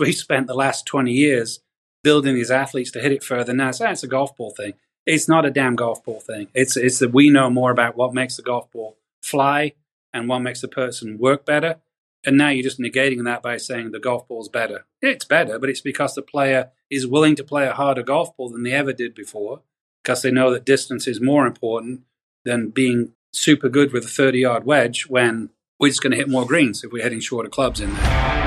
we spent the last 20 years building these athletes to hit it further. Now it's, it's a golf ball thing. It's not a damn golf ball thing. It's it's that we know more about what makes the golf ball fly and what makes the person work better. And now you're just negating that by saying the golf ball's better. It's better, but it's because the player is willing to play a harder golf ball than they ever did before because they know that distance is more important than being super good with a 30 yard wedge when we're just going to hit more greens if we're hitting shorter clubs in there.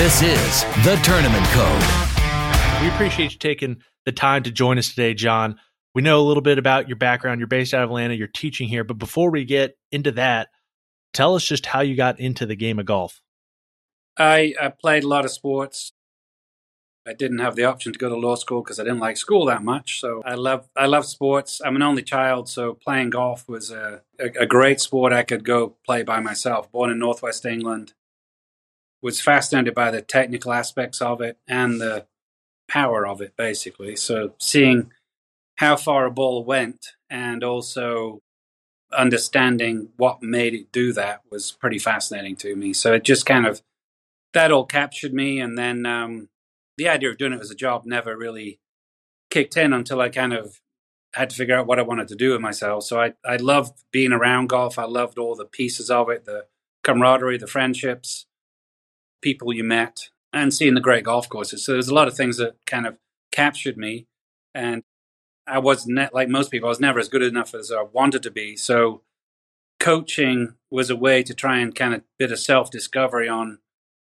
This is The Tournament Code. We appreciate you taking the time to join us today, Jon. We know a little bit about your background. You're based out of Atlanta, you're teaching here. But before we get into that, tell us just how you got into the game of golf. I, I played a lot of sports. I didn't have the option to go to law school because I didn't like school that much. So I love I love sports. I'm an only child, so playing golf was a, a, a great sport I could go play by myself. Born in Northwest England, was fascinated by the technical aspects of it and the power of it, basically. So seeing how far a ball went and also understanding what made it do that was pretty fascinating to me. So it just kind of that all captured me, and then um, the idea of doing it as a job never really kicked in until I kind of had to figure out what I wanted to do with myself. So I I loved being around golf. I loved all the pieces of it, the camaraderie, the friendships, people you met and seeing the great golf courses. So there's a lot of things that kind of captured me. And I was like most people, I was never as good enough as I wanted to be. So coaching was a way to try and kind of bit of self discovery on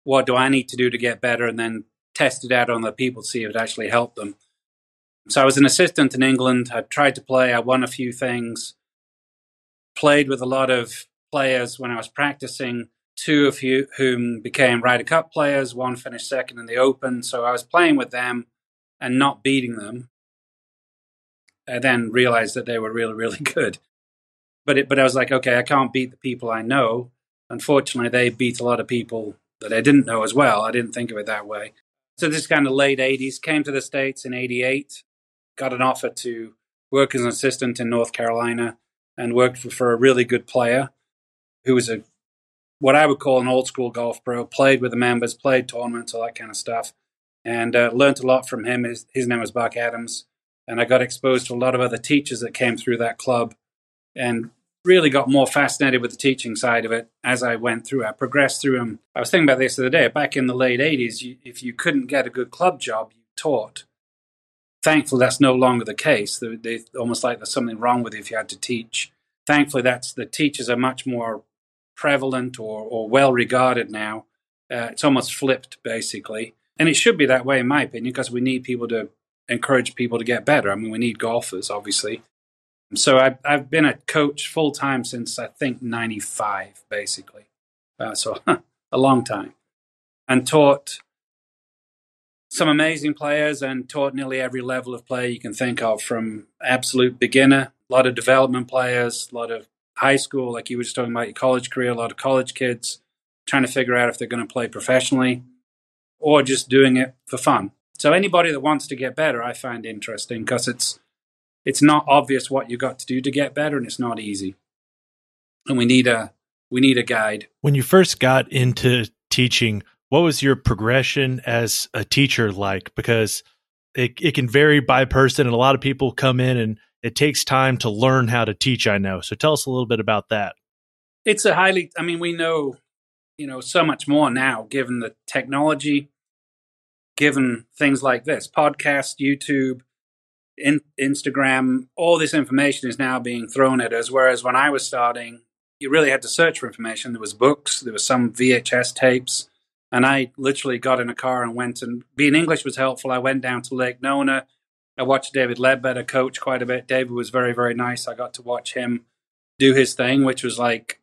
what do I need to do to get better and then test it out on the people to see if it actually helped them. So I was an assistant in England. I tried to play. I won a few things. Played with a lot of players when I was practicing two of you whom became Ryder Cup players. One finished second in the Open. So I was playing with them and not beating them. I then realized that they were really, really good. But it, but I was like, okay, I can't beat the people I know. Unfortunately, they beat a lot of people that I didn't know as well. I didn't think of it that way. So this kind of late 80s, came to the States in 88, got an offer to work as an assistant in North Carolina and worked for, for a really good player who was a what I would call an old school golf pro. Played with the members, played tournaments, all that kind of stuff, and uh, learned a lot from him. His, his name was Buck Adams, and I got exposed to a lot of other teachers that came through that club, and really got more fascinated with the teaching side of it as I went through. I progressed through them. I was thinking about this the other day. Back in the late '80s, you, if you couldn't get a good club job, you taught. Thankfully, that's no longer the case. They, they almost like there's something wrong with you if you had to teach. Thankfully, that's the teachers are much more prevalent or, or well regarded now. Uh, it's almost flipped, basically. And it should be that way, in my opinion, because we need people to encourage people to get better. I mean, we need golfers, obviously. So I've, I've been a coach full time since I think 95, basically. Uh, so a long time. And taught some amazing players and taught nearly every level of play you can think of from absolute beginner, a lot of development players, a lot of high school, like you were just talking about your college career, a lot of college kids trying to figure out if they're going to play professionally or just doing it for fun. So anybody that wants to get better, I find interesting because it's it's not obvious what you got to do to get better, and it's not easy. And we need a we need a guide. When you first got into teaching, what was your progression as a teacher like? Because it it can vary by person, and a lot of people come in and it takes time to learn how to teach, I know. So tell us a little bit about that. It's a highly, I mean, we know, you know, so much more now given the technology, given things like this podcast, YouTube, in, Instagram, all this information is now being thrown at us. Whereas when I was starting, you really had to search for information. There was books, there was some VHS tapes, and I literally got in a car and went and being English was helpful. I went down to Lake Nona I watched David Leadbetter coach quite a bit. David was very, very nice. I got to watch him do his thing, which was like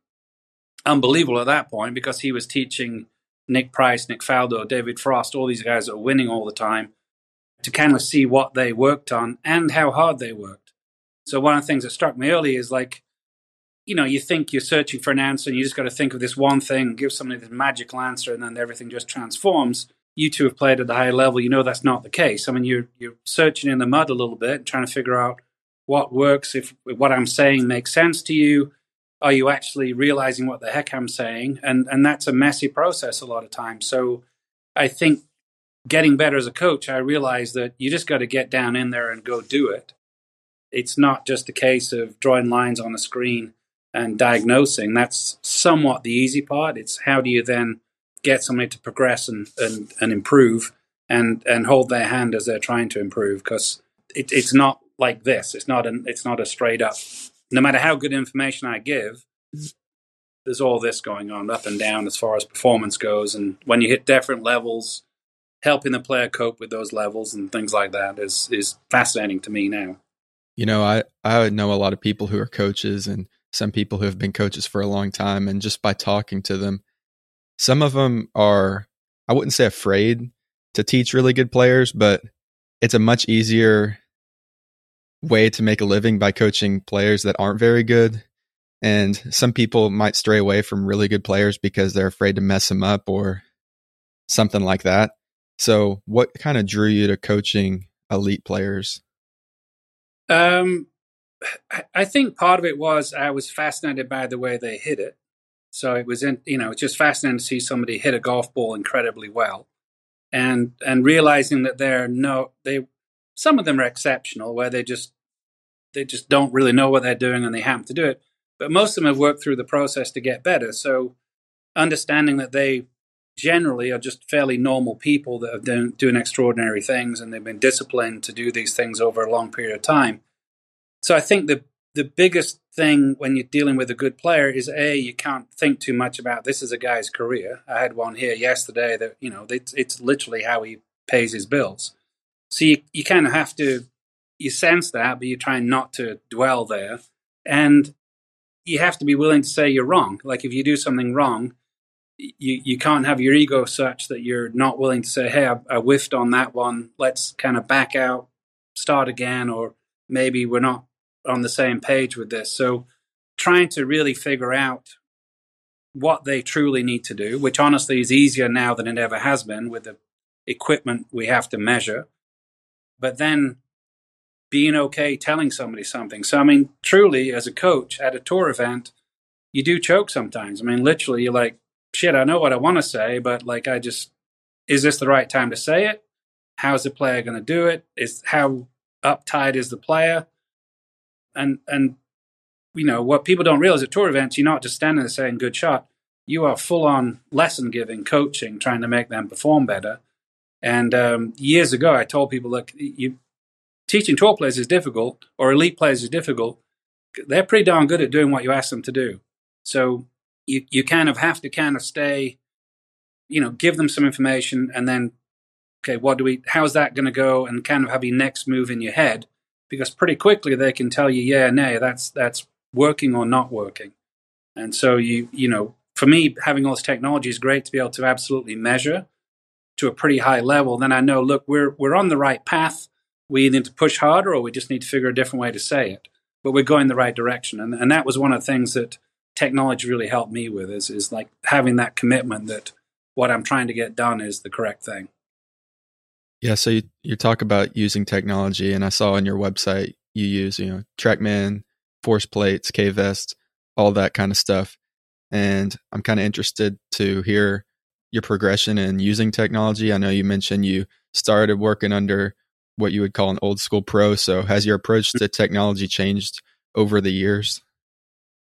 unbelievable at that point because he was teaching Nick Price, Nick Faldo, David Frost, all these guys that are winning all the time to kind of see what they worked on and how hard they worked. So one of the things that struck me early is like, you know, you think you're searching for an answer and you just got to think of this one thing, give somebody this magical answer, and then everything just transforms you two have played at the high level, you know that's not the case. I mean, you're you're searching in the mud a little bit, trying to figure out what works, if what I'm saying makes sense to you. Are you actually realizing what the heck I'm saying? And and that's a messy process a lot of times. So I think getting better as a coach, I realized that you just got to get down in there and go do it. It's not just a case of drawing lines on a screen and diagnosing. That's somewhat the easy part. It's how do you then get somebody to progress and, and, and improve and, and hold their hand as they're trying to improve because it, it's not like this. It's not an, it's not a straight up. No matter how good information I give, there's all this going on up and down as far as performance goes. And when you hit different levels, helping the player cope with those levels and things like that is is fascinating to me now. You know, I I know a lot of people who are coaches and some people who have been coaches for a long time and just by talking to them some of them are I wouldn't say afraid to teach really good players, but it's a much easier way to make a living by coaching players that aren't very good. And some people might stray away from really good players because they're afraid to mess them up or something like that. So, what kind of drew you to coaching elite players? Um, I think part of it was I was fascinated by the way they hit it. So it was in, you know, it's just fascinating to see somebody hit a golf ball incredibly well, and and realizing that they're no, they, some of them are exceptional where they just they just don't really know what they're doing and they happen to do it. But most of them have worked through the process to get better. So understanding that they generally are just fairly normal people that are doing, doing extraordinary things and they've been disciplined to do these things over a long period of time. So I think the the biggest thing when you're dealing with a good player is a you can't think too much about this is a guy's career. I had one here yesterday that you know it's, it's literally how he pays his bills. So you you kind of have to you sense that, but you're trying not to dwell there, and you have to be willing to say you're wrong. Like if you do something wrong, you you can't have your ego such that you're not willing to say, "Hey, I, I whiffed on that one. Let's kind of back out, start again," or maybe we're not on the same page with this. So, trying to really figure out what they truly need to do, which honestly is easier now than it ever has been with the equipment we have to measure. But then being okay telling somebody something. So, I mean, truly, as a coach at a tour event, you do choke sometimes. I mean, literally, you're like, shit, I know what I want to say, but like, I just, is this the right time to say it? How's the player going to do it? Is how uptight is the player? And, and, you know, what people don't realize at tour events, you're not just standing there saying good shot. You are full on lesson giving, coaching, trying to make them perform better. And um, years ago, I told people, look, you, teaching tour players is difficult or elite players is difficult. They're pretty darn good at doing what you ask them to do. So you you kind of have to kind of stay, you know, give them some information and then, okay, what do we? How's that going to go? And kind of have your next move in your head because pretty quickly they can tell you, yeah, nay, that's that's working or not working. And so you you know, for me, having all this technology is great to be able to absolutely measure to a pretty high level. Then I know, look, we're we're on the right path. We need to push harder, or we just need to figure a different way to say it. But we're going the right direction, and and that was one of the things that technology really helped me with is is like having that commitment that what I'm trying to get done is the correct thing. Yeah, so you, you talk about using technology, and I saw on your website you use you know TrackMan, force plates, K vest, all that kind of stuff, and I'm kind of interested to hear your progression in using technology. I know you mentioned you started working under what you would call an old school pro. So has your approach to technology changed over the years?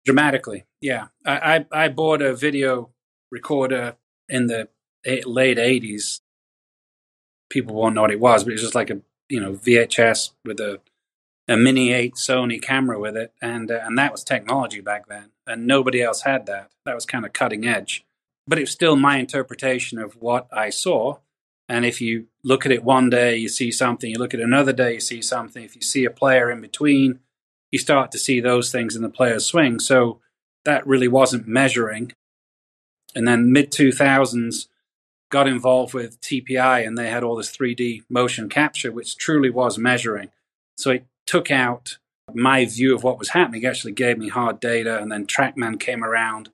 Dramatically, yeah. I, I, I bought a video recorder in the late '80s. People won't know what it was, but it was just like a you know VHS with a a mini eight Sony camera with it, and uh, and that was technology back then, and nobody else had that. That was kind of cutting edge, but it's still my interpretation of what I saw. And if you look at it one day, you see something. You look at another day, you see something. If you see a player in between, you start to see those things in the player's swing. So that really wasn't measuring. And then mid 2000s got involved with TPI and they had all this 3D motion capture, which truly was measuring. So it took out my view of what was happening, it actually gave me hard data. And then Trackman came around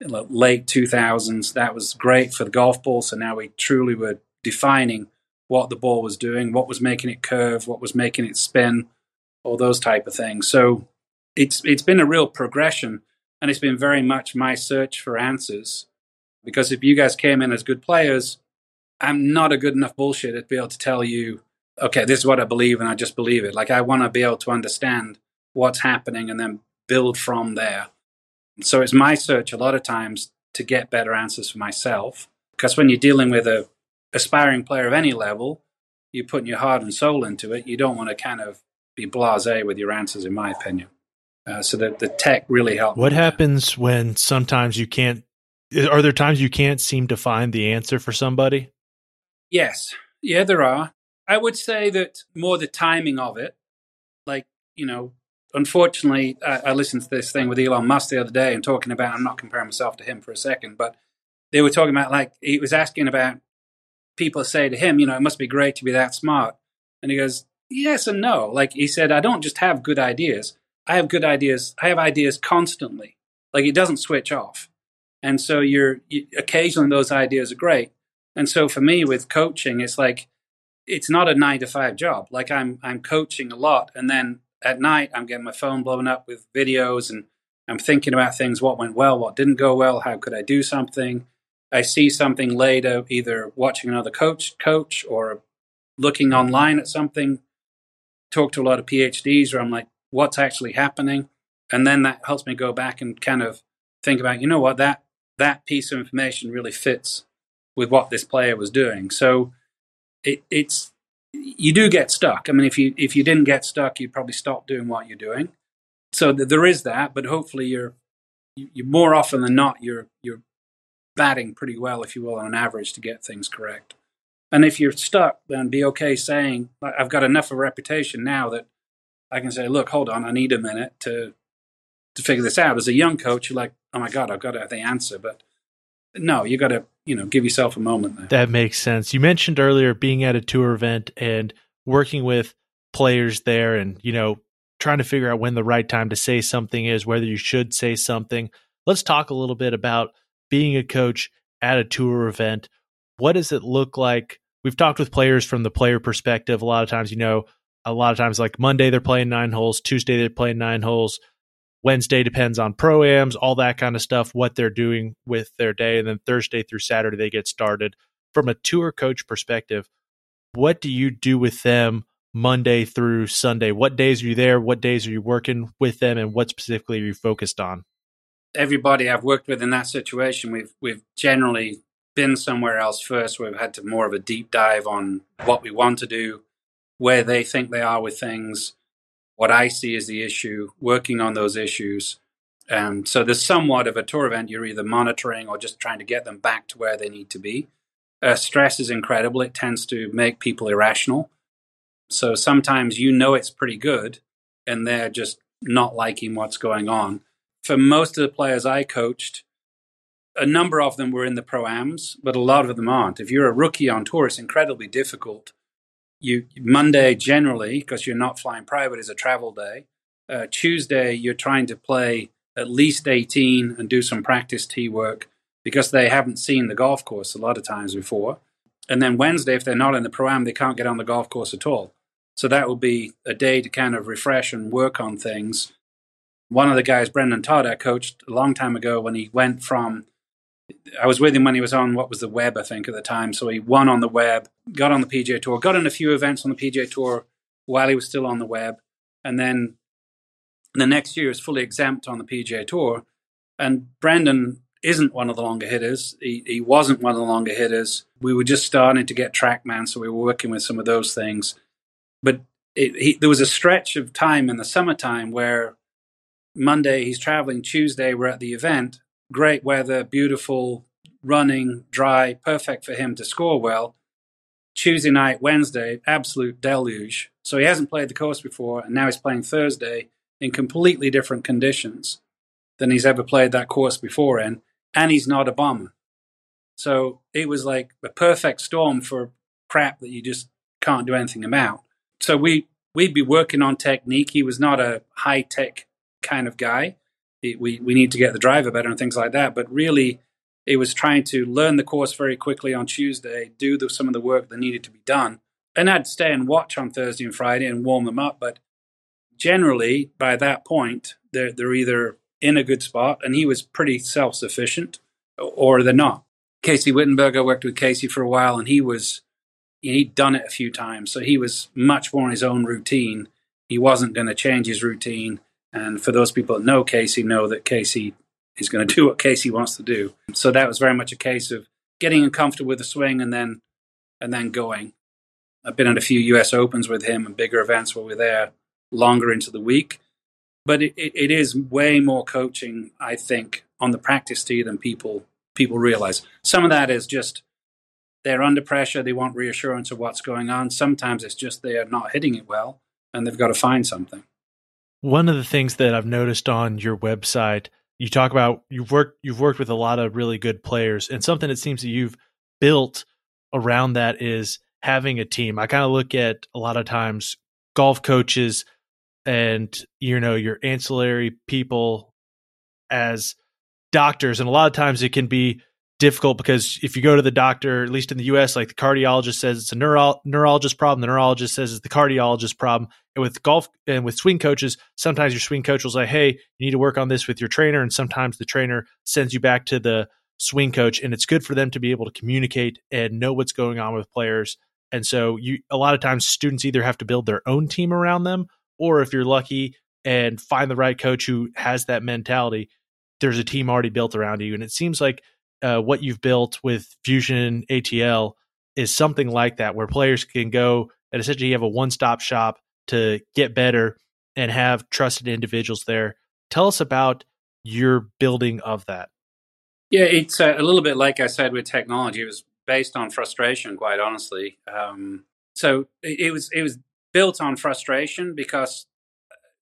late 2000s. That was great for the golf ball. So now we truly were defining what the ball was doing, what was making it curve, what was making it spin, all those type of things. So it's it's been a real progression, and it's been very much my search for answers. Because if you guys came in as good players, I'm not a good enough bullshitter to be able to tell you, okay, this is what I believe, and I just believe it. Like I want to be able to understand what's happening and then build from there. So it's my search a lot of times to get better answers for myself. Because when you're dealing with a aspiring player of any level, you're putting your heart and soul into it. You don't want to kind of be blasé with your answers, in my opinion. Uh, so that the tech really helps. What happens when sometimes you can't? Are there times you can't seem to find the answer for somebody? Yes, yeah, there are. I would say that more the timing of it. Like you know, unfortunately, I, I listened to this thing with Elon Musk the other day and talking about. I'm not comparing myself to him for a second, but they were talking about like he was asking about people say to him, you know, it must be great to be that smart. And he goes, yes and no. Like he said, I don't just have good ideas. I have good ideas. I have ideas constantly. Like it doesn't switch off. And so you're you, occasionally those ideas are great. And so for me with coaching, it's like it's not a nine to five job. Like I'm I'm coaching a lot, and then at night I'm getting my phone blown up with videos, and I'm thinking about things: what went well, what didn't go well, how could I do something. I see something later, either watching another coach coach or looking online at something. Talk to a lot of PhDs, where I'm like, what's actually happening, and then that helps me go back and kind of think about, you know what, that that piece of information really fits with what this player was doing. So it, it's you do get stuck. I mean, if you if you didn't get stuck, you'd probably stop doing what you're doing. So th- there is that, but hopefully you're you more often than not you're you're batting pretty well, if you will, on average to get things correct. And if you're stuck, then be okay saying, I've got enough of a reputation now that I can say, look, hold on, I need a minute to to figure this out. As a young coach, you're like, oh my God, I've got to have the answer. But no, you got to, you know, give yourself a moment there. That makes sense. You mentioned earlier being at a tour event and working with players there and, you know, trying to figure out when the right time to say something is, whether you should say something. Let's talk a little bit about being a coach at a tour event, what does it look like? We've talked with players from the player perspective. A lot of times, you know, a lot of times like Monday they're playing nine holes, Tuesday they're playing nine holes, Wednesday depends on proams, all that kind of stuff, what they're doing with their day, and then Thursday through Saturday they get started. From a tour coach perspective, what do you do with them Monday through Sunday? What days are you there? What days are you working with them, and what specifically are you focused on? everybody I've worked with in that situation, we've we've generally been somewhere else first. We've had to more of a deep dive on what we want to do, where they think they are with things, what I see as the issue, working on those issues. And so there's somewhat of a tour event. You're either monitoring or just trying to get them back to where they need to be. Uh, stress is incredible. It tends to make people irrational. So sometimes you know it's pretty good, and they're just not liking what's going on for most of the players I coached, a number of them were in the proams, but a lot of them aren't. If you're a rookie on tour, it's incredibly difficult. You Monday generally, because you're not flying private, is a travel day. Uh, Tuesday, you're trying to play at least 18 and do some practice tee work because they haven't seen the golf course a lot of times before. And then Wednesday, if they're not in the pro am, they can't get on the golf course at all. So that will be a day to kind of refresh and work on things one of the guys, Brendon Todd, I coached a long time ago when he went from. I was with him when he was on what was the web, I think, at the time. So he won on the web, got on the PGA Tour, got in a few events on the PGA Tour while he was still on the web, and then the next year is fully exempt on the PGA Tour. And Brendon isn't one of the longer hitters. He, he wasn't one of the longer hitters. We were just starting to get TrackMan, so we were working with some of those things. But it, he, there was a stretch of time in the summertime where Monday he's traveling. Tuesday we're at the event. Great weather, beautiful, running, dry, perfect for him to score well. Tuesday night, Wednesday, absolute deluge. So he hasn't played the course before, and now he's playing Thursday in completely different conditions than he's ever played that course before in, and he's not a bomber. So it was like a perfect storm for crap that you just can't do anything about. So we we'd be working on technique. He was not a high tech kind of guy. We, we need to get the driver better and things like that. But really, it was trying to learn the course very quickly on Tuesday, do the, some of the work that needed to be done. And I'd stay and watch on Thursday and Friday and warm them up. But generally by that point they're they're either in a good spot, and he was pretty self sufficient, or they're not. Casey Wittenberger worked with Casey for a while, and he was he'd done it a few times, so he was much more in his own routine. He wasn't going to change his routine. And for those people that know Casey, know that Casey is going to do what Casey wants to do. So that was very much a case of getting uncomfortable with the swing and then and then going. I've been at a few U.S. Opens with him and bigger events where we're there longer into the week. But it, it, it is way more coaching, I think, on the practice tee than people people realize. Some of that is just they're under pressure, they want reassurance of what's going on. Sometimes it's just they are not hitting it well and they've got to find something. One of the things that I've noticed on your website, you talk about you've worked you've worked with a lot of really good players and something it seems that you've built around that is having a team. I kind of look at a lot of times golf coaches and you know your ancillary people as doctors and a lot of times it can be difficult because if you go to the doctor at least in the US like the cardiologist says it's a neuro- neurologist problem the neurologist says it's the cardiologist problem. And with golf and with swing coaches sometimes your swing coach will say hey you need to work on this with your trainer. And sometimes the trainer sends you back to the swing coach and it's good for them to be able to communicate and know what's going on with players. And so you a lot of times students either have to build their own team around them or if you're lucky and find the right coach who has that mentality, there's a team already built around you. And it seems like uh, what you've built with Fusion ATL is something like that, where players can go and essentially have a one stop shop to get better and have trusted individuals there. Tell us about your building of that. Yeah, it's uh, a little bit like I said with technology. It was based on frustration, quite honestly. Um, so it, it was it was built on frustration because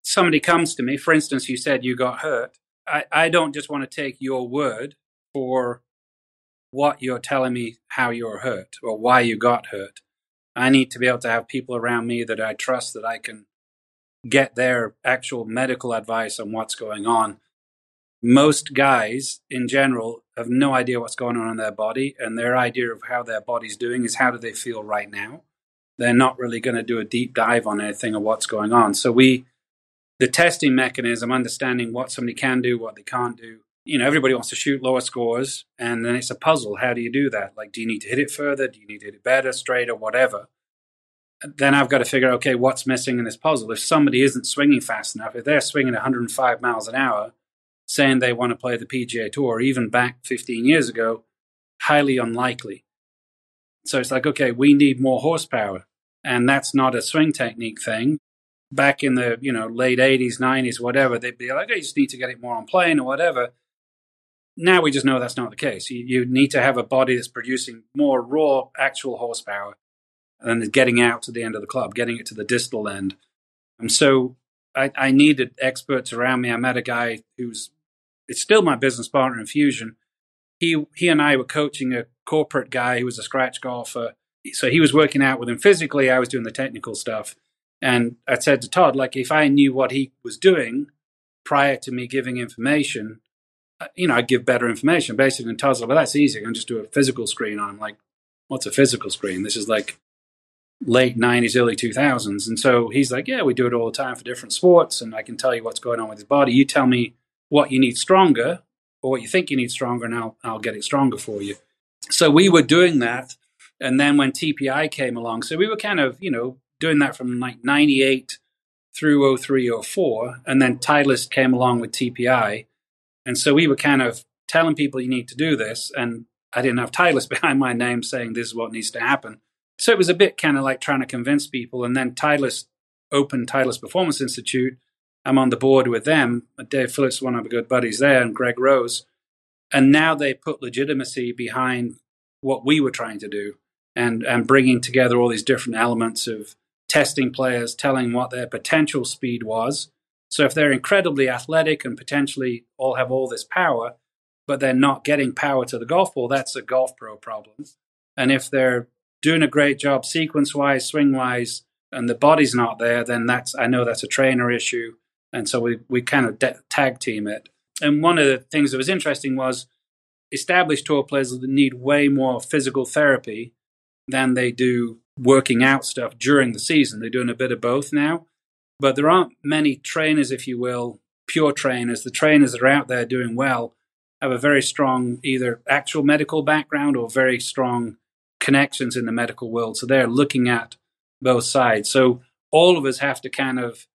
somebody comes to me. For instance, you said you got hurt. I, I don't just want to take your word for what you're telling me how you're hurt or why you got hurt. I need to be able to have people around me that I trust that I can get their actual medical advice on what's going on. Most guys in general have no idea what's going on in their body and their idea of how their body's doing is how do they feel right now. They're not really going to do a deep dive on anything or what's going on. So we the testing mechanism understanding what somebody can do what they can't do you know everybody wants to shoot lower scores and then it's a puzzle how do you do that like do you need to hit it further do you need to hit it better straighter whatever then I've got to figure out, okay, what's missing in this puzzle? If somebody isn't swinging fast enough, if they're swinging 105 miles an hour, saying they want to play the PGA Tour, even back 15 years ago, highly unlikely. So it's like, okay, we need more horsepower. And that's not a swing technique thing. Back in the, you know, late 80s, 90s, whatever, they'd be like, oh, you just need to get it more on plane or whatever. Now we just know that's not the case. You, you need to have a body that's producing more raw actual horsepower and then getting out to the end of the club, getting it to the distal end. And so I, I needed experts around me. I met a guy who's it's still my business partner in Fusion. He he and I were coaching a corporate guy who was a scratch golfer. So he was working out with him physically. I was doing the technical stuff. And I said to Todd, like, if I knew what he was doing prior to me giving information, Uh, you know, I'd give better information. Basically, and Todd's like, well, that's easy. I can just do a physical screen on. Like, what's a physical screen? This is like late 90s, early 2000s. And so he's like, yeah, we do it all the time for different sports. And I can tell you what's going on with his body. You tell me what you need stronger or what you think you need stronger, and I'll, I'll get it stronger for you. So we were doing that. And then when TPI came along, so we were kind of, you know, doing that from like 98 through 03, 04. And then Titleist came along with TPI. And so we were kind of telling people you need to do this. And I didn't have Titleist behind my name saying this is what needs to happen. So it was a bit kind of like trying to convince people. And then Titleist opened Titleist Performance Institute I'm on the board with them. Dave Phillips, one of my good buddies there, and Greg Rose. And now they put legitimacy behind what we were trying to do and, and bringing together all these different elements of testing players, telling what their potential speed was. So if they're incredibly athletic and potentially all have all this power, but they're not getting power to the golf ball, that's a golf pro problem. And if they're doing a great job sequence wise, swing wise, and the body's not there, then that's I know that's a trainer issue and so we we kind of de- tag team it. And one of the things that was interesting was established tour players need way more physical therapy than they do working out stuff during the season. They're doing a bit of both now. But there aren't many trainers, if you will, pure trainers. The trainers that are out there doing well have a very strong either actual medical background or very strong connections in the medical world. So they're looking at both sides. So all of us have to kind of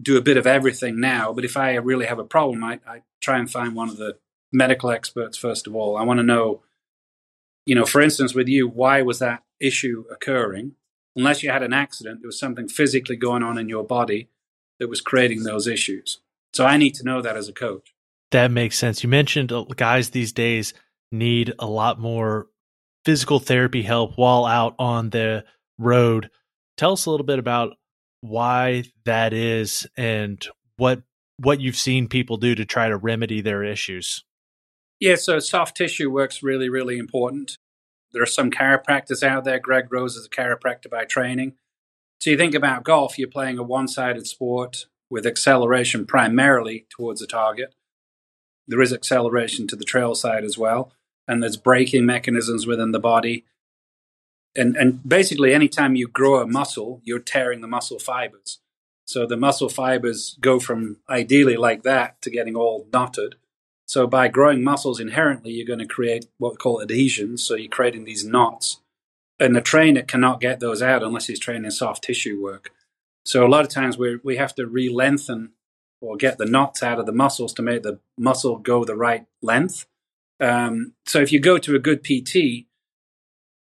do a bit of everything now. But if I really have a problem, I, I try and find one of the medical experts first of all. I want to know, you know, for instance, with you, why was that issue occurring? Unless you had an accident, there was something physically going on in your body that was creating those issues. So I need to know that as a coach. That makes sense. You mentioned uh, guys these days need a lot more physical therapy help while out on the road. Tell us a little bit about why that is and what what you've seen people do to try to remedy their issues. Yeah, so soft tissue work's really, really important. There are some chiropractors out there. Greg Rose is a chiropractor by training. So you think about golf, you're playing a one sided sport with acceleration primarily towards a target. There is acceleration to the trail side as well, and there's braking mechanisms within the body. And, and basically, anytime you grow a muscle, you're tearing the muscle fibers. So the muscle fibers go from ideally like that to getting all knotted. So by growing muscles inherently, you're going to create what we call adhesions. So you're creating these knots. And the trainer cannot get those out unless he's training soft tissue work. So a lot of times we we have to re-lengthen or get the knots out of the muscles to make the muscle go the right length. Um, so if you go to a good PT,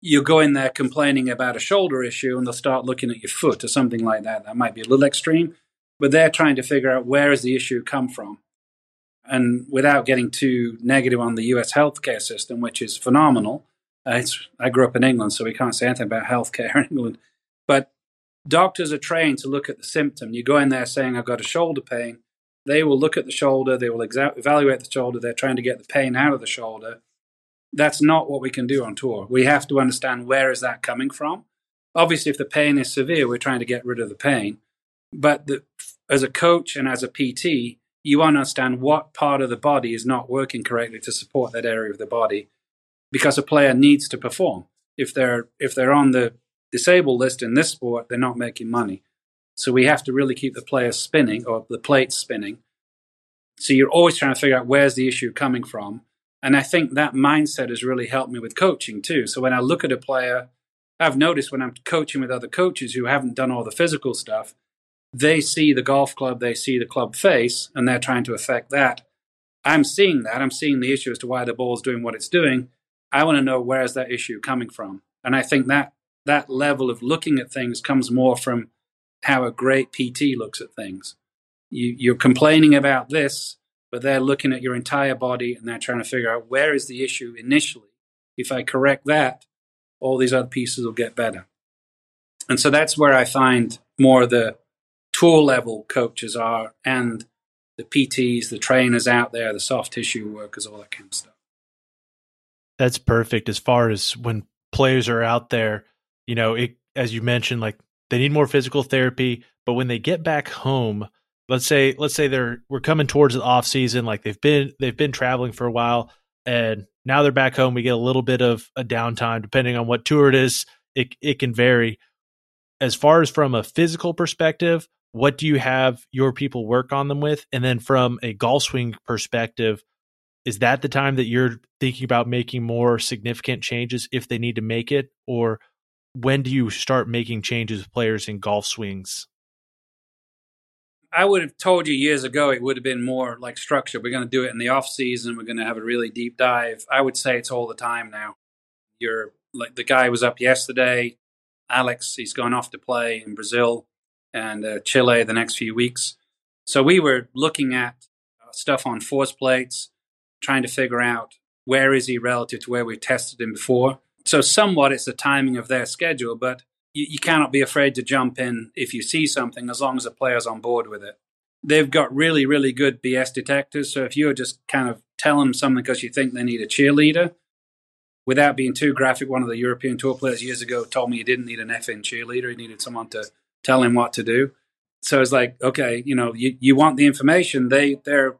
you go in there complaining about a shoulder issue and they'll start looking at your foot or something like that. That might be a little extreme, but they're trying to figure out where has the issue come from. And without getting too negative on the US healthcare system, which is phenomenal, uh, I grew up in England, so we can't say anything about healthcare in England. But doctors are trained to look at the symptom. You go in there saying, I've got a shoulder pain. They will look at the shoulder, they will exa- evaluate the shoulder, they're trying to get the pain out of the shoulder that's not what we can do on tour. We have to understand where is that coming from. Obviously, if the pain is severe, we're trying to get rid of the pain. But the, as a coach and as a PT, you understand what part of the body is not working correctly to support that area of the body, because a player needs to perform. If they're if they're on the disabled list in this sport, they're not making money. So we have to really keep the players spinning or the plates spinning. So you're always trying to figure out where's the issue coming from and I think that mindset has really helped me with coaching too. So when I look at a player, I've noticed when I'm coaching with other coaches who haven't done all the physical stuff, they see the golf club, they see the club face, and they're trying to affect that. I'm seeing that. I'm seeing the issue as to why the ball is doing what it's doing. I want to know where is that issue coming from. And I think that that level of looking at things comes more from how a great PT looks at things. You, you're complaining about this, but they're looking at your entire body and they're trying to figure out where is the issue initially. If I correct that, all these other pieces will get better. And so that's where I find more the tool level coaches are and the PTs, the trainers out there, the soft tissue workers, all that kind of stuff. That's perfect as far as when players are out there, you know, it, as you mentioned, like they need more physical therapy, but when they get back home, let's say let's say they're we're coming towards the off season like they've been they've been traveling for a while and now they're back home we get a little bit of a downtime depending on what tour it is it it can vary as far as from a physical perspective what do you have your people work on them with and then from a golf swing perspective is that the time that you're thinking about making more significant changes if they need to make it or when do you start making changes with players in golf swings I would have told you years ago it would have been more like structure. We're going to do it in the off season. We're going to have a really deep dive. I would say it's all the time now. You're like the guy was up yesterday. Alex, he's gone off to play in Brazil and uh, Chile the next few weeks. So we were looking at uh, stuff on force plates, trying to figure out where is he relative to where we tested him before. So somewhat it's the timing of their schedule, but you, you cannot be afraid to jump in if you see something as long as the player's on board with it. They've got really, really good BS detectors. So if you're just kind of telling them something because you think they need a cheerleader, without being too graphic, one of the European tour players years ago told me he didn't need an effing cheerleader. He needed someone to tell him what to do. So it's like, okay, you know, you, you want the information. They, they're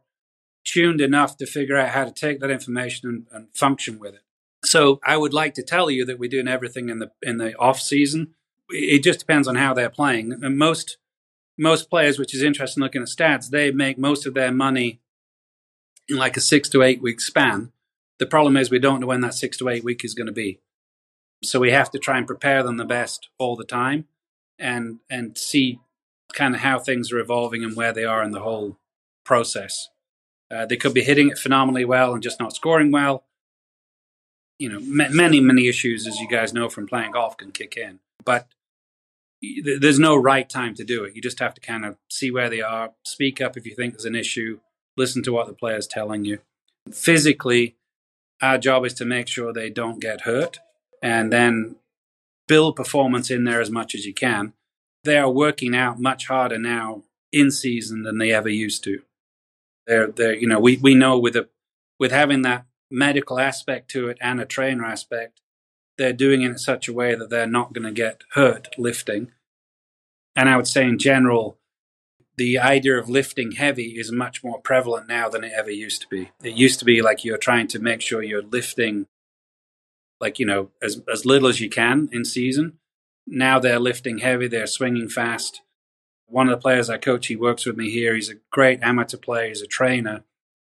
tuned enough to figure out how to take that information and, and function with it. So I would like to tell you that we're doing everything in the in the off season it just depends on how they're playing. And most most players, which is interesting looking at stats, they make most of their money in like a six to eight week span. The problem is we don't know when that six to eight week is going to be. So we have to try and prepare them the best all the time and and see kind of how things are evolving and where they are in the whole process. Uh, they could be hitting it phenomenally well and just not scoring well. You know, many many issues, as you guys know from playing golf, can kick in. But th- there's no right time to do it. You just have to kind of see where they are, speak up if you think there's an issue, listen to what the player's telling you. Physically, our job is to make sure they don't get hurt, and then build performance in there as much as you can. They are working out much harder now in season than they ever used to. They're, they're you know, we, we know with a, with having that medical aspect to it and a trainer aspect, they're doing it in such a way that they're not going to get hurt lifting. And I would say in general, the idea of lifting heavy is much more prevalent now than it ever used to be. It used to be like you're trying to make sure you're lifting like you know as as little as you can in season. Now they're lifting heavy, they're swinging fast. One of the players I coach, he works with me here. He's a great amateur player. He's a trainer.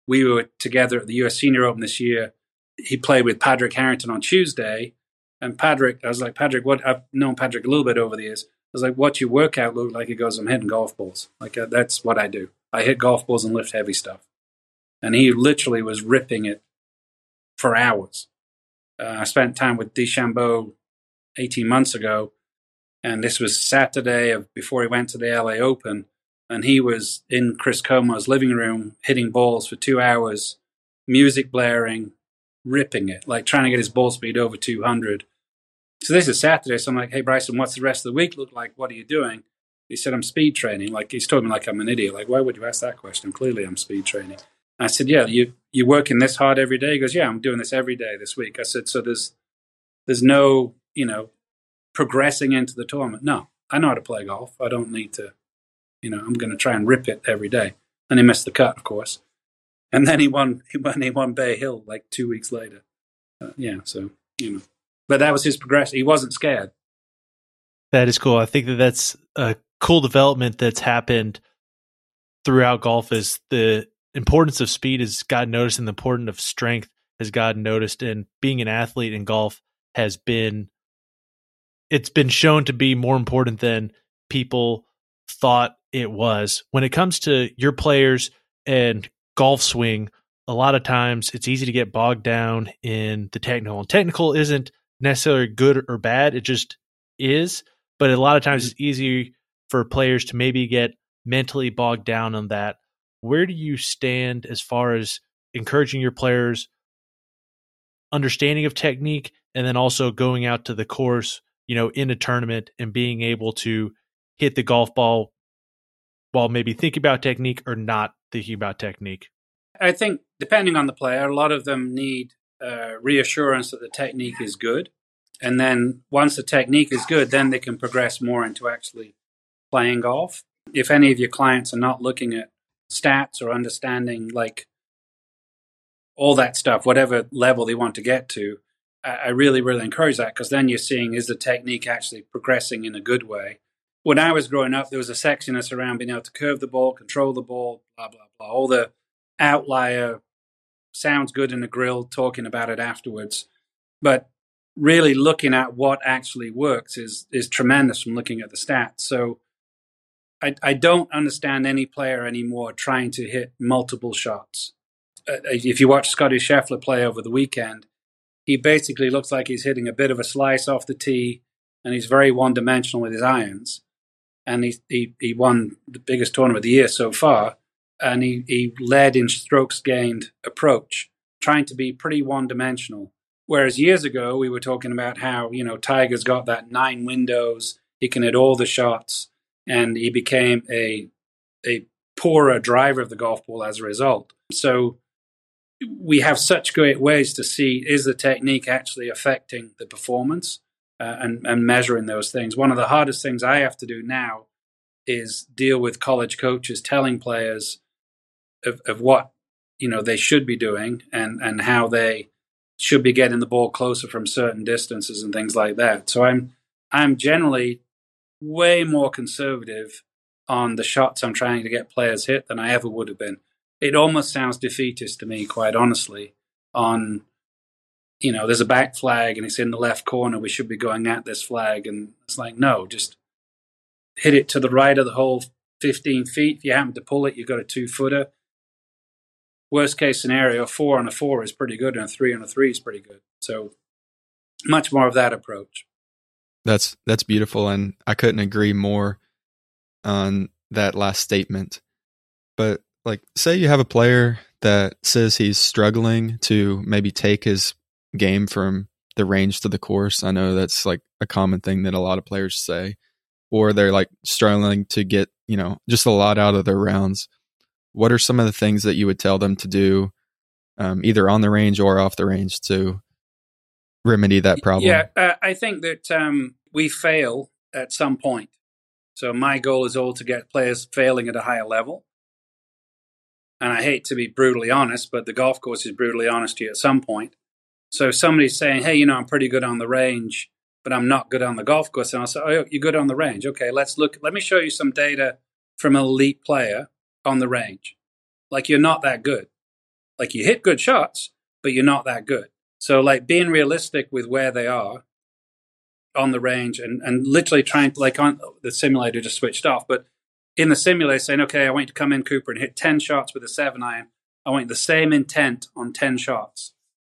We were together at the U.S. Senior Open this year. He played with Patrick Harrington on Tuesday, and Patrick, I was like, Patrick, what? I've known Patrick a little bit over the years. I was like, what's your workout look like? He goes, I'm hitting golf balls. Like uh, that's what I do. I hit golf balls and lift heavy stuff. And he literally was ripping it for hours. Uh, I spent time with DeChambeau 18 months ago, and this was Saturday of before he went to the LA Open, and he was in Chris Como's living room hitting balls for two hours, music blaring, ripping it, like trying to get his ball speed over 200. So this is Saturday, so I'm like, "Hey Bryson, what's the rest of the week look like? What are you doing?" He said, "I'm speed training." Like he's told me like I'm an idiot. Like why would you ask that question? Clearly, I'm speed training. I said, "Yeah, you you working this hard every day?" He goes, "Yeah, I'm doing this every day this week." I said, "So there's there's no you know progressing into the tournament? No, I know how to play golf. I don't need to, you know, I'm going to try and rip it every day." And he missed the cut, of course. And then he won. He won. He won Bay Hill like two weeks later. Uh, yeah, so you know, but that was his progression. He wasn't scared. That is cool. I think that that's a cool development that's happened throughout golf. Is the importance of speed has gotten noticed and the importance of strength has gotten noticed and being an athlete in golf has been it's been shown to be more important than people thought it was. When it comes to your players and golf swing a lot of times it's easy to get bogged down in the technical and technical isn't necessarily good or bad it just is but a lot of times it's easy for players to maybe get mentally bogged down on that where do you stand as far as encouraging your players understanding of technique and then also going out to the course you know in a tournament and being able to hit the golf ball while maybe thinking about technique or not thinking about technique I think depending on the player, a lot of them need uh, reassurance that the technique is good, and then once the technique is good, then they can progress more into actually playing golf. If any of your clients are not looking at stats or understanding like all that stuff, whatever level they want to get to, I really, really encourage that because then you're seeing is the technique actually progressing in a good way. When I was growing up, there was a sexiness around being able to curve the ball, control the ball, blah, blah, blah. All the outlier sounds good in a grill talking about it afterwards. But really looking at what actually works is is tremendous from looking at the stats. So I, I don't understand any player anymore trying to hit multiple shots. Uh, if you watch Scottie Scheffler play over the weekend, he basically looks like he's hitting a bit of a slice off the tee, and he's very one dimensional with his irons. And he, he he won the biggest tournament of the year so far, and he, he led in strokes gained approach, trying to be pretty one dimensional. Whereas years ago, we were talking about how, you know, Tiger's got that nine windows, he can hit all the shots, and he became a, a poorer driver of the golf ball as a result. So we have such great ways to see is the technique actually affecting the performance uh, and, and measuring those things. One of the hardest things I have to do now is deal with college coaches telling players of, of what you know they should be doing and and how they should be getting the ball closer from certain distances and things like that. So I'm I'm generally way more conservative on the shots I'm trying to get players hit than I ever would have been. It almost sounds defeatist to me, quite honestly. On, you know, there's a back flag and it's in the left corner. We should be going at this flag, and it's like, no, just hit it to the right of the hole, 15 feet. If you happen to pull it, you've got a two footer. Worst case scenario, four on a four is pretty good, and a three on a three is pretty good. So, much more of that approach. That's that's beautiful, and I couldn't agree more on that last statement. But like, say you have a player that says he's struggling to maybe take his game from the range to the course. I know that's like a common thing that a lot of players say, or they're like struggling to get you know just a lot out of their rounds. What are some of the things that you would tell them to do, um, either on the range or off the range, to remedy that problem? Yeah, uh, I think that um, we fail at some point. So my goal is all to get players failing at a higher level. And I hate to be brutally honest, but the golf course is brutally honest to you at some point. So if somebody's saying, "Hey, you know, I'm pretty good on the range, but I'm not good on the golf course," and I'll say, "Oh, you're good on the range. Okay, let's look. Let me show you some data from an elite player on the range. Like you're not that good. Like you hit good shots, but you're not that good. So like being realistic with where they are on the range and, and literally trying to like on the simulator just switched off, but in the simulator saying, okay, I want you to come in, Cooper, and hit 10 shots with a seven iron. I want the same intent on 10 shots.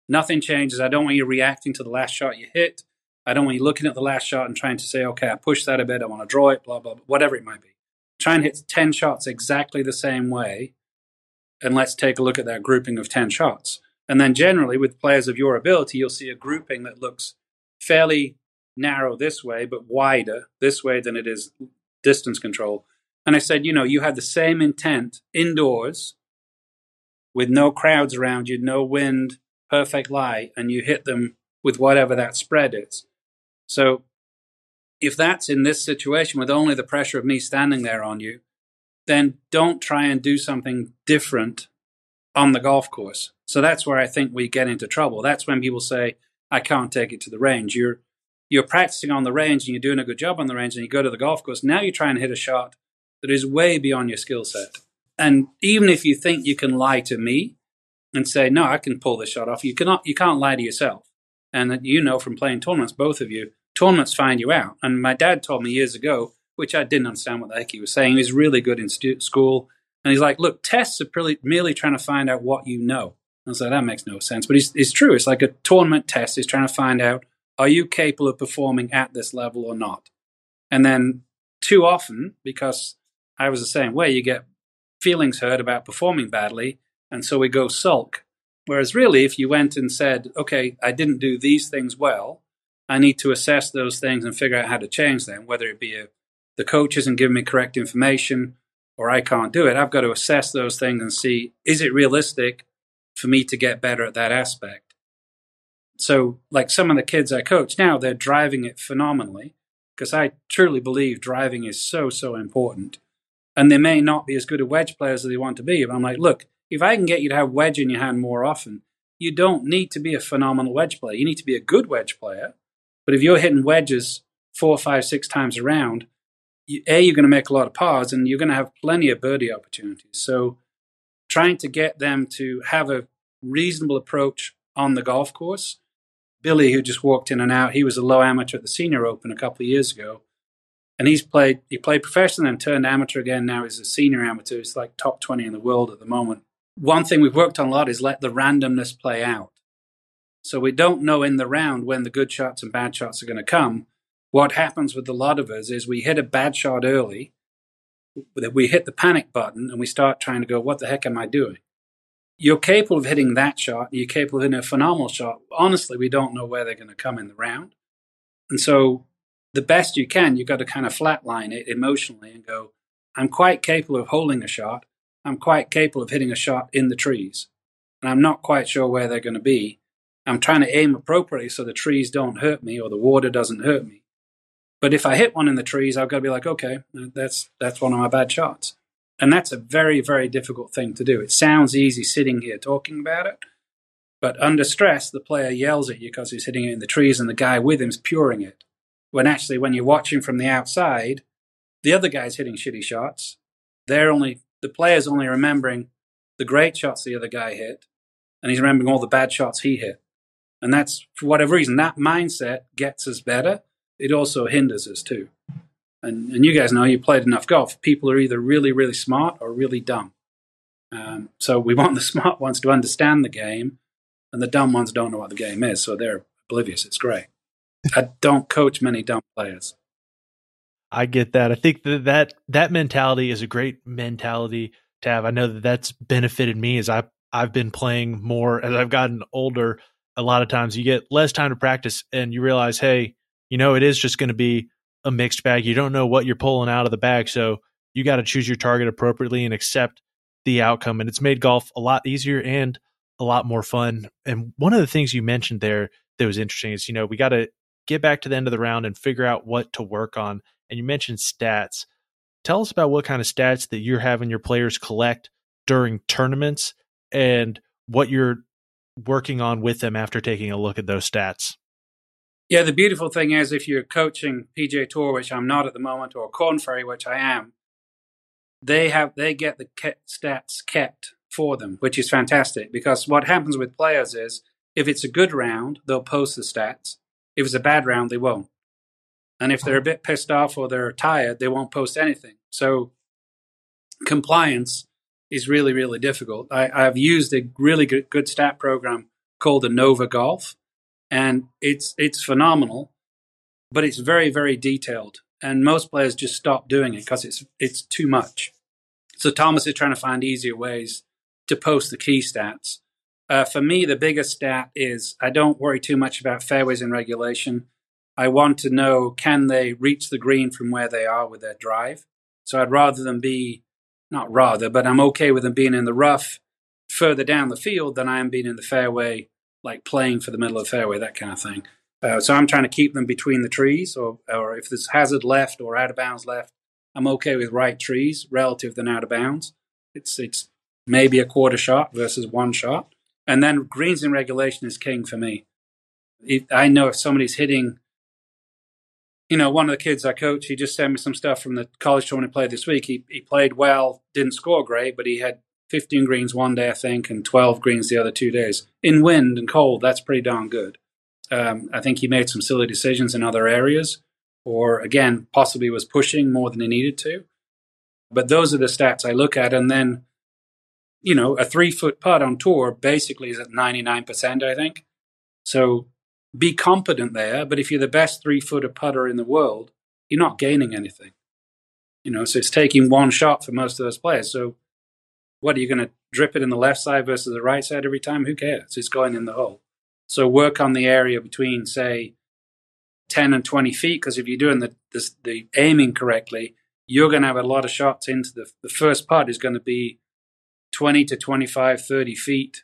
Nothing changes. I don't want you reacting to the last shot you hit. I don't want you looking at the last shot and trying to say, okay, I pushed that a bit. I want to draw it, blah, blah, blah, whatever it might be. Try and hit 10 shots exactly the same way. And let's take a look at that grouping of 10 shots. And then generally, with players of your ability, you'll see a grouping that looks fairly narrow this way, but wider this way than it is distance control. And I said, you know, you had the same intent indoors with no crowds around you, no wind, perfect light, and you hit them with whatever that spread is. So if that's in this situation with only the pressure of me standing there on you, then don't try and do something different on the golf course. So that's where I think we get into trouble. That's when people say, I can't take it to the range. You're you're practicing on the range and you're doing a good job on the range and you go to the golf course. Now you're trying to hit a shot that is way beyond your skill set. And even if you think you can lie to me and say, no, I can pull this shot off, you cannot, you can't lie to yourself. And that you know from playing tournaments, both of you, tournaments find you out. And my dad told me years ago, which I didn't understand what the heck he was saying. He was really good in stu- school. And he's like, look, tests are really, merely trying to find out what you know. I was like, that makes no sense. But it's, it's true. It's like a tournament test is trying to find out are you capable of performing at this level or not? And then too often, because I was the same way, you get feelings hurt about performing badly, and so we go sulk. Whereas really, if you went and said, okay, I didn't do these things well, I need to assess those things and figure out how to change them, whether it be a, the coach isn't giving me correct information or I can't do it. I've got to assess those things and see, is it realistic for me to get better at that aspect? so like some of the kids I coach now, they're driving it phenomenally because I truly believe driving is so, so important. And they may not be as good a wedge players as they want to be. But I'm like, look, if I can get you to have wedge in your hand more often, you don't need to be a phenomenal wedge player. You need to be a good wedge player. But if you're hitting wedges four, five, six times around, A, you're going to make a lot of pars and you're going to have plenty of birdie opportunities. So trying to get them to have a reasonable approach on the golf course Billy, who just walked in and out, he was a low amateur at the Senior Open a couple of years ago, and he's played. He played professional and turned amateur again. Now he's a senior amateur. He's like top twenty in the world at the moment. One thing we've worked on a lot is let the randomness play out. So we don't know in the round when the good shots and bad shots are going to come. What happens with a lot of us is we hit a bad shot early, we hit the panic button, and we start trying to go, "What the heck am I doing?" you're capable of hitting that shot. You're capable of hitting a phenomenal shot. Honestly, we don't know where they're going to come in the round. And so, the best you can, you've got to kind of flatline it emotionally and go, I'm quite capable of holding a shot. I'm quite capable of hitting a shot in the trees. And I'm not quite sure where they're going to be. I'm trying to aim appropriately so the trees don't hurt me or the water doesn't hurt me. But if I hit one in the trees, I've got to be like, okay, that's that's one of my bad shots. And that's a very, very difficult thing to do. It sounds easy sitting here talking about it, but under stress, the player yells at you because he's hitting it in the trees and the guy with him's puring it. When actually, when you're watching from the outside, the other guy's hitting shitty shots. They're only the player's only remembering the great shots the other guy hit, and he's remembering all the bad shots he hit. And that's for whatever reason that mindset gets us better. It also hinders us too. And and you guys know you played enough golf. People are either really really smart or really dumb. Um, so we want the smart ones to understand the game, and the dumb ones don't know what the game is, so they're oblivious. It's great. I don't coach many dumb players. I get that. I think that that, that mentality is a great mentality to have. I know that that's benefited me as I I've been playing more as I've gotten older. A lot of times you get less time to practice and you realize, hey, you know, it is just going to be a mixed bag. You don't know what you're pulling out of the bag, so you got to choose your target appropriately and accept the outcome. And it's made golf a lot easier and a lot more fun. And one of the things you mentioned there that was interesting is, you know, we got to get back to the end of the round and figure out what to work on. And you mentioned stats. Tell us about what kind of stats that you're having your players collect during tournaments and what you're working on with them after taking a look at those stats. Yeah, the beautiful thing is if you're coaching PGA Tour, which I'm not at the moment, or Korn Ferry, which I am, they have they get the stats kept for them, which is fantastic because what happens with players is if it's a good round, they'll post the stats. If it's a bad round, they won't. And if they're a bit pissed off or they're tired, they won't post anything. So compliance is really, really difficult. I, have used a really good, good stat program called the Nova Golf, and it's it's phenomenal, but it's very, very detailed. And most players just stop doing it because it's it's too much. So Thomas is trying to find easier ways to post the key stats. Uh, for me, the biggest stat is I don't worry too much about fairways in regulation. I want to know can they reach the green from where they are with their drive. So I'd rather them be, not rather, but I'm okay with them being in the rough further down the field than I am being in the fairway, like playing for the middle of the fairway, that kind of thing. Uh, so I'm trying to keep them between the trees, or, or if there's hazard left or out of bounds left, I'm okay with right trees relative than out of bounds. It's it's maybe a quarter shot versus one shot. And then greens in regulation is king for me. I know if somebody's hitting, you know, one of the kids I coach, he just sent me some stuff from the college tournament he played this week. He, he played well, didn't score great, but he had 15 greens one day, I think, and 12 greens the other two days. In wind and cold, that's pretty darn good. Um, I think he made some silly decisions in other areas, or again, possibly was pushing more than he needed to. But those are the stats I look at. And then you know, a three foot putt on tour basically is at 99%, I think. So be competent there. But if you're the best three footer putter in the world, you're not gaining anything. You know, so it's taking one shot for most of those players. So what are you going to drip it in the left side versus the right side every time? Who cares? It's going in the hole. So work on the area between, say, 10 and 20 feet, because if you're doing the, the, the aiming correctly, you're going to have a lot of shots into the, the first putt is going to be 20 to 25, 30 feet,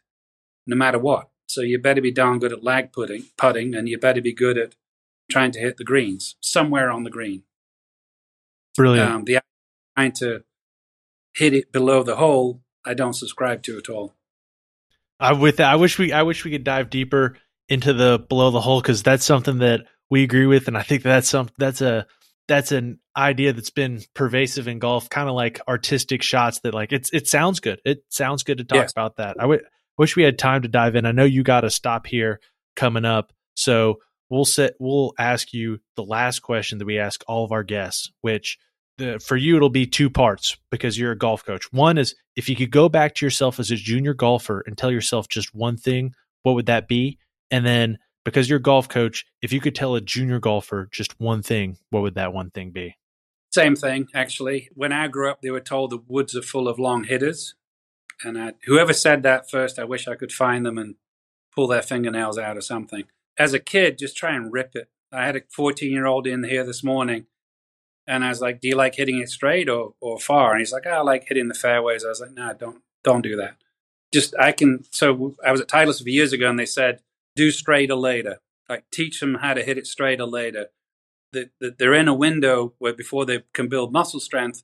no matter what. So you better be darn good at lag putting, putting, and you better be good at trying to hit the greens somewhere on the green. Brilliant. Um, the trying to hit it below the hole, I don't subscribe to at all. I with that, I wish we I wish we could dive deeper into the below the hole because that's something that we agree with, and I think that's some that's a that's an idea that's been pervasive in golf, kind of like artistic shots that like it's it sounds good. It sounds good to talk yes. about that. I w- wish we had time to dive in. I know you got to stop here coming up, so we'll set we'll ask you the last question that we ask all of our guests, which the, for you it'll be two parts because you're a golf coach. One is if you could go back to yourself as a junior golfer and tell yourself just one thing, what would that be? And then because you're a golf coach, if you could tell a junior golfer just one thing, what would that one thing be? Same thing, actually. When I grew up, they were told the woods are full of long hitters. And I, whoever said that first, I wish I could find them and pull their fingernails out or something. As a kid, just try and rip it. I had a 14 year old in here this morning, and I was like, "Do you like hitting it straight or, or far?" And he's like, oh, "I like hitting the fairways." I was like, "No, don't don't do that." Just I can. So I was at Titleist a few years ago, and they said do straighter later. Like teach them how to hit it straighter later. That the, they're in a window where before they can build muscle strength,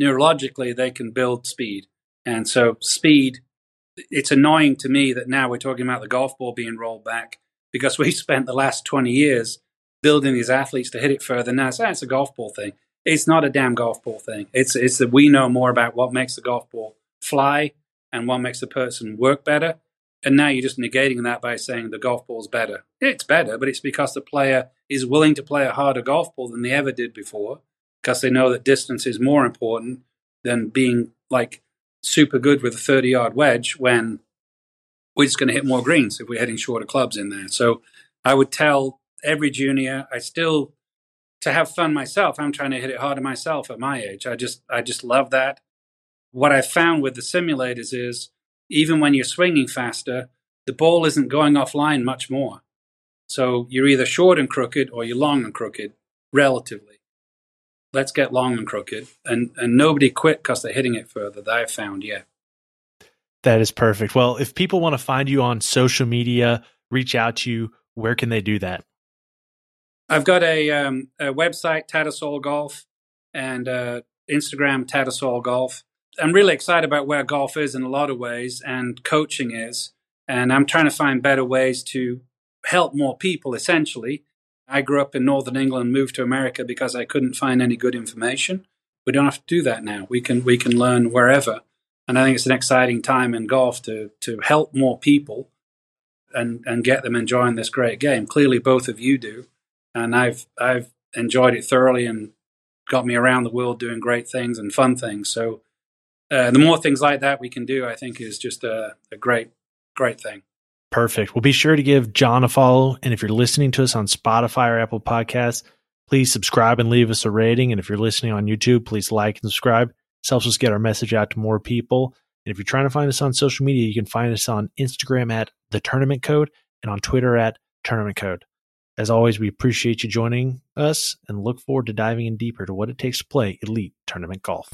neurologically they can build speed. And so speed, it's annoying to me that now we're talking about the golf ball being rolled back because we spent the last 20 years building these athletes to hit it further. Now it's, it's a golf ball thing. it's not a damn golf ball thing. It's it's that we know more about what makes the golf ball fly and what makes the person work better. And now you're just negating that by saying the golf ball's better. It's better, but it's because the player is willing to play a harder golf ball than they ever did before, because they know that distance is more important than being like super good with a 30 yard wedge when we're just going to hit more greens if we're hitting shorter clubs in there. So I would tell every junior, I still to have fun myself. I'm trying to hit it harder myself at my age. I just I just love that. What I found with the simulators is even when you're swinging faster, the ball isn't going offline much more. So you're either short and crooked or you're long and crooked, relatively. Let's get long and crooked, and and nobody quit because they're hitting it further that I've found yet. That is perfect. Well, if people want to find you on social media, reach out to you, where can they do that? I've got a, um, a website, Tattersall Golf, and uh, Instagram, Tattersall Golf. I'm really excited about where golf is in a lot of ways and coaching is. And I'm trying to find better ways to help more people, essentially. I grew up in Northern England, moved to America because I couldn't find any good information. We don't have to do that now. We can, we can learn wherever. And I think it's an exciting time in golf to, to help more people and, and get them enjoying this great game. Clearly, both of you do and I've I've enjoyed it thoroughly and got me around the world doing great things and fun things. So uh, the more things like that we can do, I think is just a, a great great thing. Perfect. Well, be sure to give Jon a follow, and if you're listening to us on Spotify or Apple Podcasts, please subscribe and leave us a rating. And if you're listening on YouTube, please like and subscribe. This helps us get our message out to more people. And if you're trying to find us on social media, you can find us on Instagram at the Tournament Code and on Twitter at Tournament Code. As always, we appreciate you joining us and look forward to diving in deeper to what it takes to play elite tournament golf.